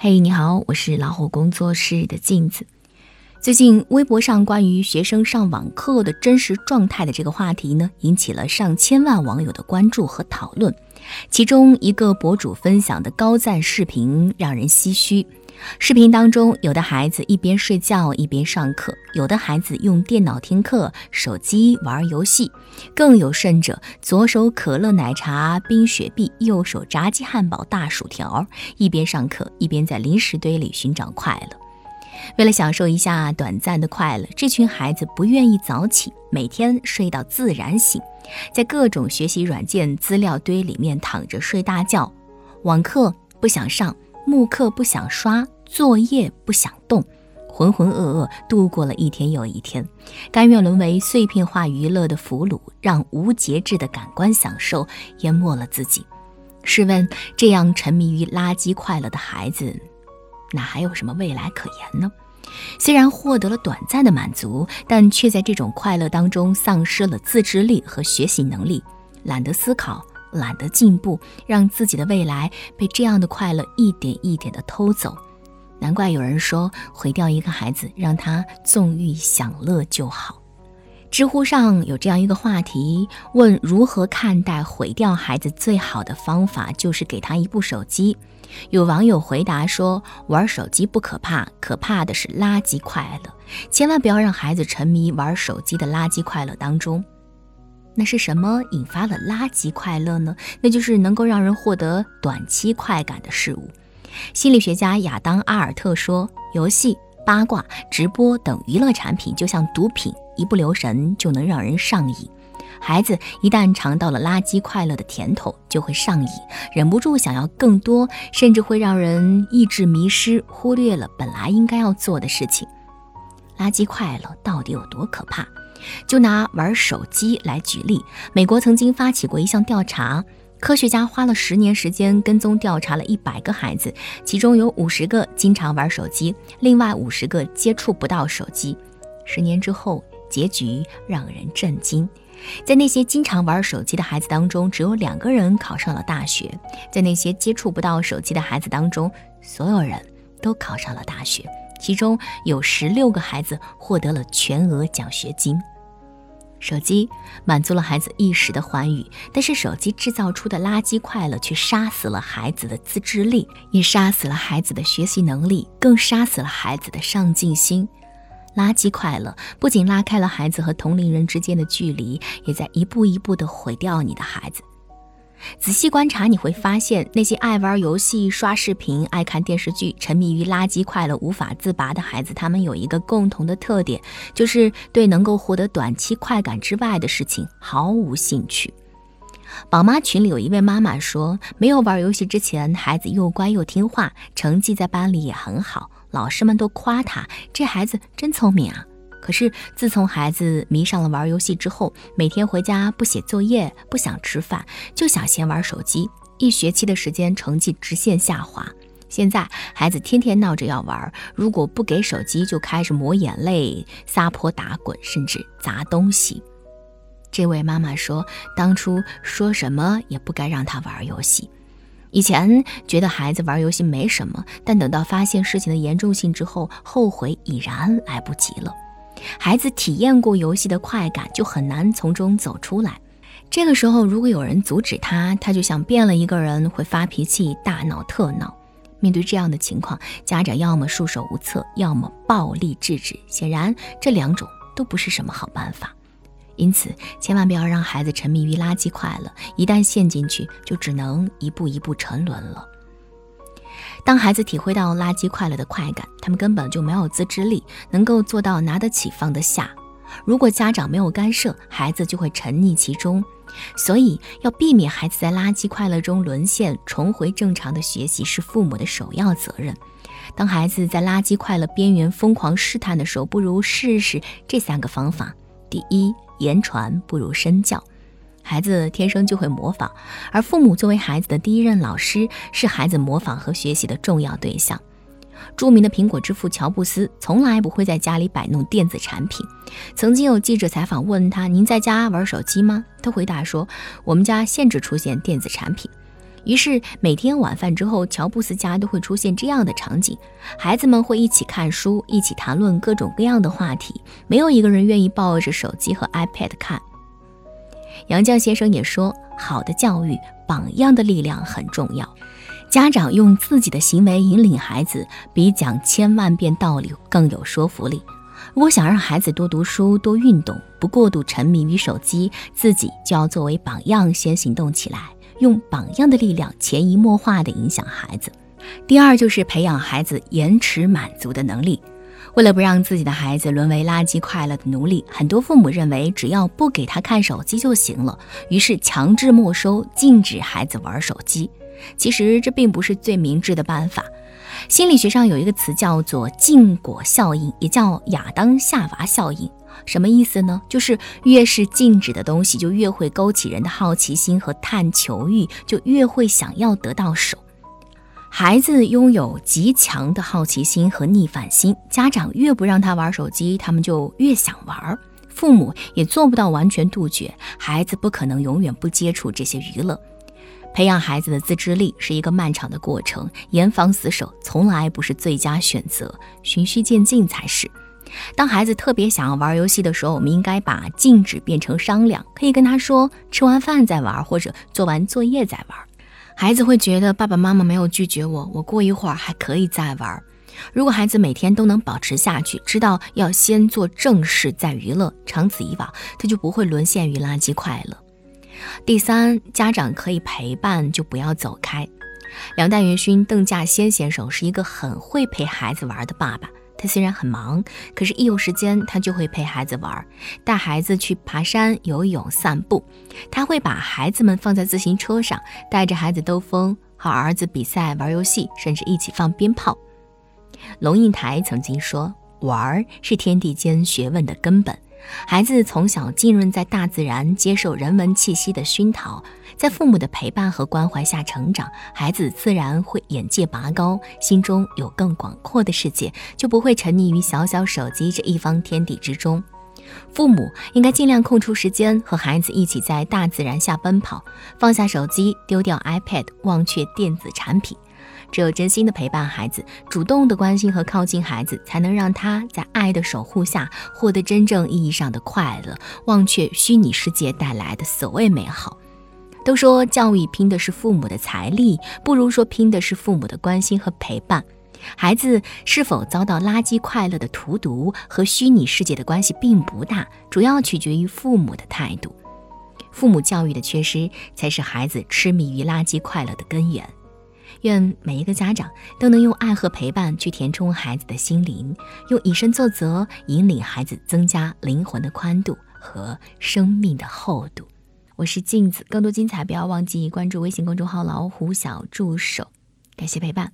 嘿，你好，我是老虎工作室的镜子。最近微博上关于学生上网课的真实状态的这个话题呢，引起了上千万网友的关注和讨论。其中一个博主分享的高赞视频让人唏嘘。视频当中，有的孩子一边睡觉一边上课，有的孩子用电脑听课，手机玩游戏，更有甚者，左手可乐奶茶、冰雪碧，右手炸鸡汉堡、大薯条，一边上课一边在零食堆里寻找快乐。为了享受一下短暂的快乐，这群孩子不愿意早起，每天睡到自然醒，在各种学习软件资料堆里面躺着睡大觉，网课不想上。慕课不想刷，作业不想动，浑浑噩噩度过了一天又一天，甘愿沦为碎片化娱乐的俘虏，让无节制的感官享受淹没了自己。试问，这样沉迷于垃圾快乐的孩子，哪还有什么未来可言呢？虽然获得了短暂的满足，但却在这种快乐当中丧失了自制力和学习能力，懒得思考。懒得进步，让自己的未来被这样的快乐一点一点的偷走，难怪有人说毁掉一个孩子，让他纵欲享乐就好。知乎上有这样一个话题，问如何看待毁掉孩子最好的方法就是给他一部手机。有网友回答说，玩手机不可怕，可怕的是垃圾快乐，千万不要让孩子沉迷玩手机的垃圾快乐当中。那是什么引发了垃圾快乐呢？那就是能够让人获得短期快感的事物。心理学家亚当·阿尔特说：“游戏、八卦、直播等娱乐产品就像毒品，一不留神就能让人上瘾。孩子一旦尝到了垃圾快乐的甜头，就会上瘾，忍不住想要更多，甚至会让人意志迷失，忽略了本来应该要做的事情。垃圾快乐到底有多可怕？”就拿玩手机来举例，美国曾经发起过一项调查，科学家花了十年时间跟踪调查了一百个孩子，其中有五十个经常玩手机，另外五十个接触不到手机。十年之后，结局让人震惊，在那些经常玩手机的孩子当中，只有两个人考上了大学；在那些接触不到手机的孩子当中，所有人都考上了大学。其中有十六个孩子获得了全额奖学金。手机满足了孩子一时的欢愉，但是手机制造出的垃圾快乐却杀死了孩子的自制力，也杀死了孩子的学习能力，更杀死了孩子的上进心。垃圾快乐不仅拉开了孩子和同龄人之间的距离，也在一步一步地毁掉你的孩子。仔细观察，你会发现，那些爱玩游戏、刷视频、爱看电视剧、沉迷于垃圾快乐无法自拔的孩子，他们有一个共同的特点，就是对能够获得短期快感之外的事情毫无兴趣。宝妈群里有一位妈妈说，没有玩游戏之前，孩子又乖又听话，成绩在班里也很好，老师们都夸他，这孩子真聪明啊。可是，自从孩子迷上了玩游戏之后，每天回家不写作业，不想吃饭，就想先玩手机。一学期的时间，成绩直线下滑。现在孩子天天闹着要玩，如果不给手机，就开始抹眼泪、撒泼打滚，甚至砸东西。这位妈妈说：“当初说什么也不该让他玩游戏。以前觉得孩子玩游戏没什么，但等到发现事情的严重性之后，后悔已然来不及了。”孩子体验过游戏的快感，就很难从中走出来。这个时候，如果有人阻止他，他就像变了一个人，会发脾气、大闹特闹。面对这样的情况，家长要么束手无策，要么暴力制止。显然，这两种都不是什么好办法。因此，千万不要让孩子沉迷于垃圾快乐，一旦陷进去，就只能一步一步沉沦了。当孩子体会到垃圾快乐的快感，他们根本就没有自制力，能够做到拿得起放得下。如果家长没有干涉，孩子就会沉溺其中。所以，要避免孩子在垃圾快乐中沦陷，重回正常的学习是父母的首要责任。当孩子在垃圾快乐边缘疯狂试探的时候，不如试试这三个方法：第一，言传不如身教。孩子天生就会模仿，而父母作为孩子的第一任老师，是孩子模仿和学习的重要对象。著名的苹果之父乔布斯从来不会在家里摆弄电子产品。曾经有记者采访问他：“您在家玩手机吗？”他回答说：“我们家限制出现电子产品。”于是每天晚饭之后，乔布斯家都会出现这样的场景：孩子们会一起看书，一起谈论各种各样的话题，没有一个人愿意抱着手机和 iPad 看。杨绛先生也说，好的教育榜样的力量很重要。家长用自己的行为引领孩子，比讲千万遍道理更有说服力。如果想让孩子多读书、多运动，不过度沉迷于手机，自己就要作为榜样先行动起来，用榜样的力量潜移默化地影响孩子。第二就是培养孩子延迟满足的能力。为了不让自己的孩子沦为垃圾快乐的奴隶，很多父母认为只要不给他看手机就行了，于是强制没收、禁止孩子玩手机。其实这并不是最明智的办法。心理学上有一个词叫做“禁果效应”，也叫亚当夏娃效应。什么意思呢？就是越是禁止的东西，就越会勾起人的好奇心和探求欲，就越会想要得到手。孩子拥有极强的好奇心和逆反心，家长越不让他玩手机，他们就越想玩。父母也做不到完全杜绝，孩子不可能永远不接触这些娱乐。培养孩子的自制力是一个漫长的过程，严防死守从来不是最佳选择，循序渐进才是。当孩子特别想要玩游戏的时候，我们应该把禁止变成商量，可以跟他说：吃完饭再玩，或者做完作业再玩。孩子会觉得爸爸妈妈没有拒绝我，我过一会儿还可以再玩。如果孩子每天都能保持下去，知道要先做正事再娱乐，长此以往，他就不会沦陷于垃圾快乐。第三，家长可以陪伴，就不要走开。两弹元勋邓稼先先生是一个很会陪孩子玩的爸爸。他虽然很忙，可是，一有时间，他就会陪孩子玩，带孩子去爬山、游泳、散步。他会把孩子们放在自行车上，带着孩子兜风，和儿子比赛玩游戏，甚至一起放鞭炮。龙应台曾经说：“玩是天地间学问的根本。”孩子从小浸润在大自然，接受人文气息的熏陶，在父母的陪伴和关怀下成长，孩子自然会眼界拔高，心中有更广阔的世界，就不会沉溺于小小手机这一方天地之中。父母应该尽量空出时间和孩子一起在大自然下奔跑，放下手机，丢掉 iPad，忘却电子产品。只有真心的陪伴孩子，主动的关心和靠近孩子，才能让他在爱的守护下获得真正意义上的快乐，忘却虚拟世界带来的所谓美好。都说教育拼的是父母的财力，不如说拼的是父母的关心和陪伴。孩子是否遭到垃圾快乐的荼毒，和虚拟世界的关系并不大，主要取决于父母的态度。父母教育的缺失，才是孩子痴迷于垃圾快乐的根源。愿每一个家长都能用爱和陪伴去填充孩子的心灵，用以身作则引领孩子增加灵魂的宽度和生命的厚度。我是镜子，更多精彩不要忘记关注微信公众号“老虎小助手”。感谢陪伴。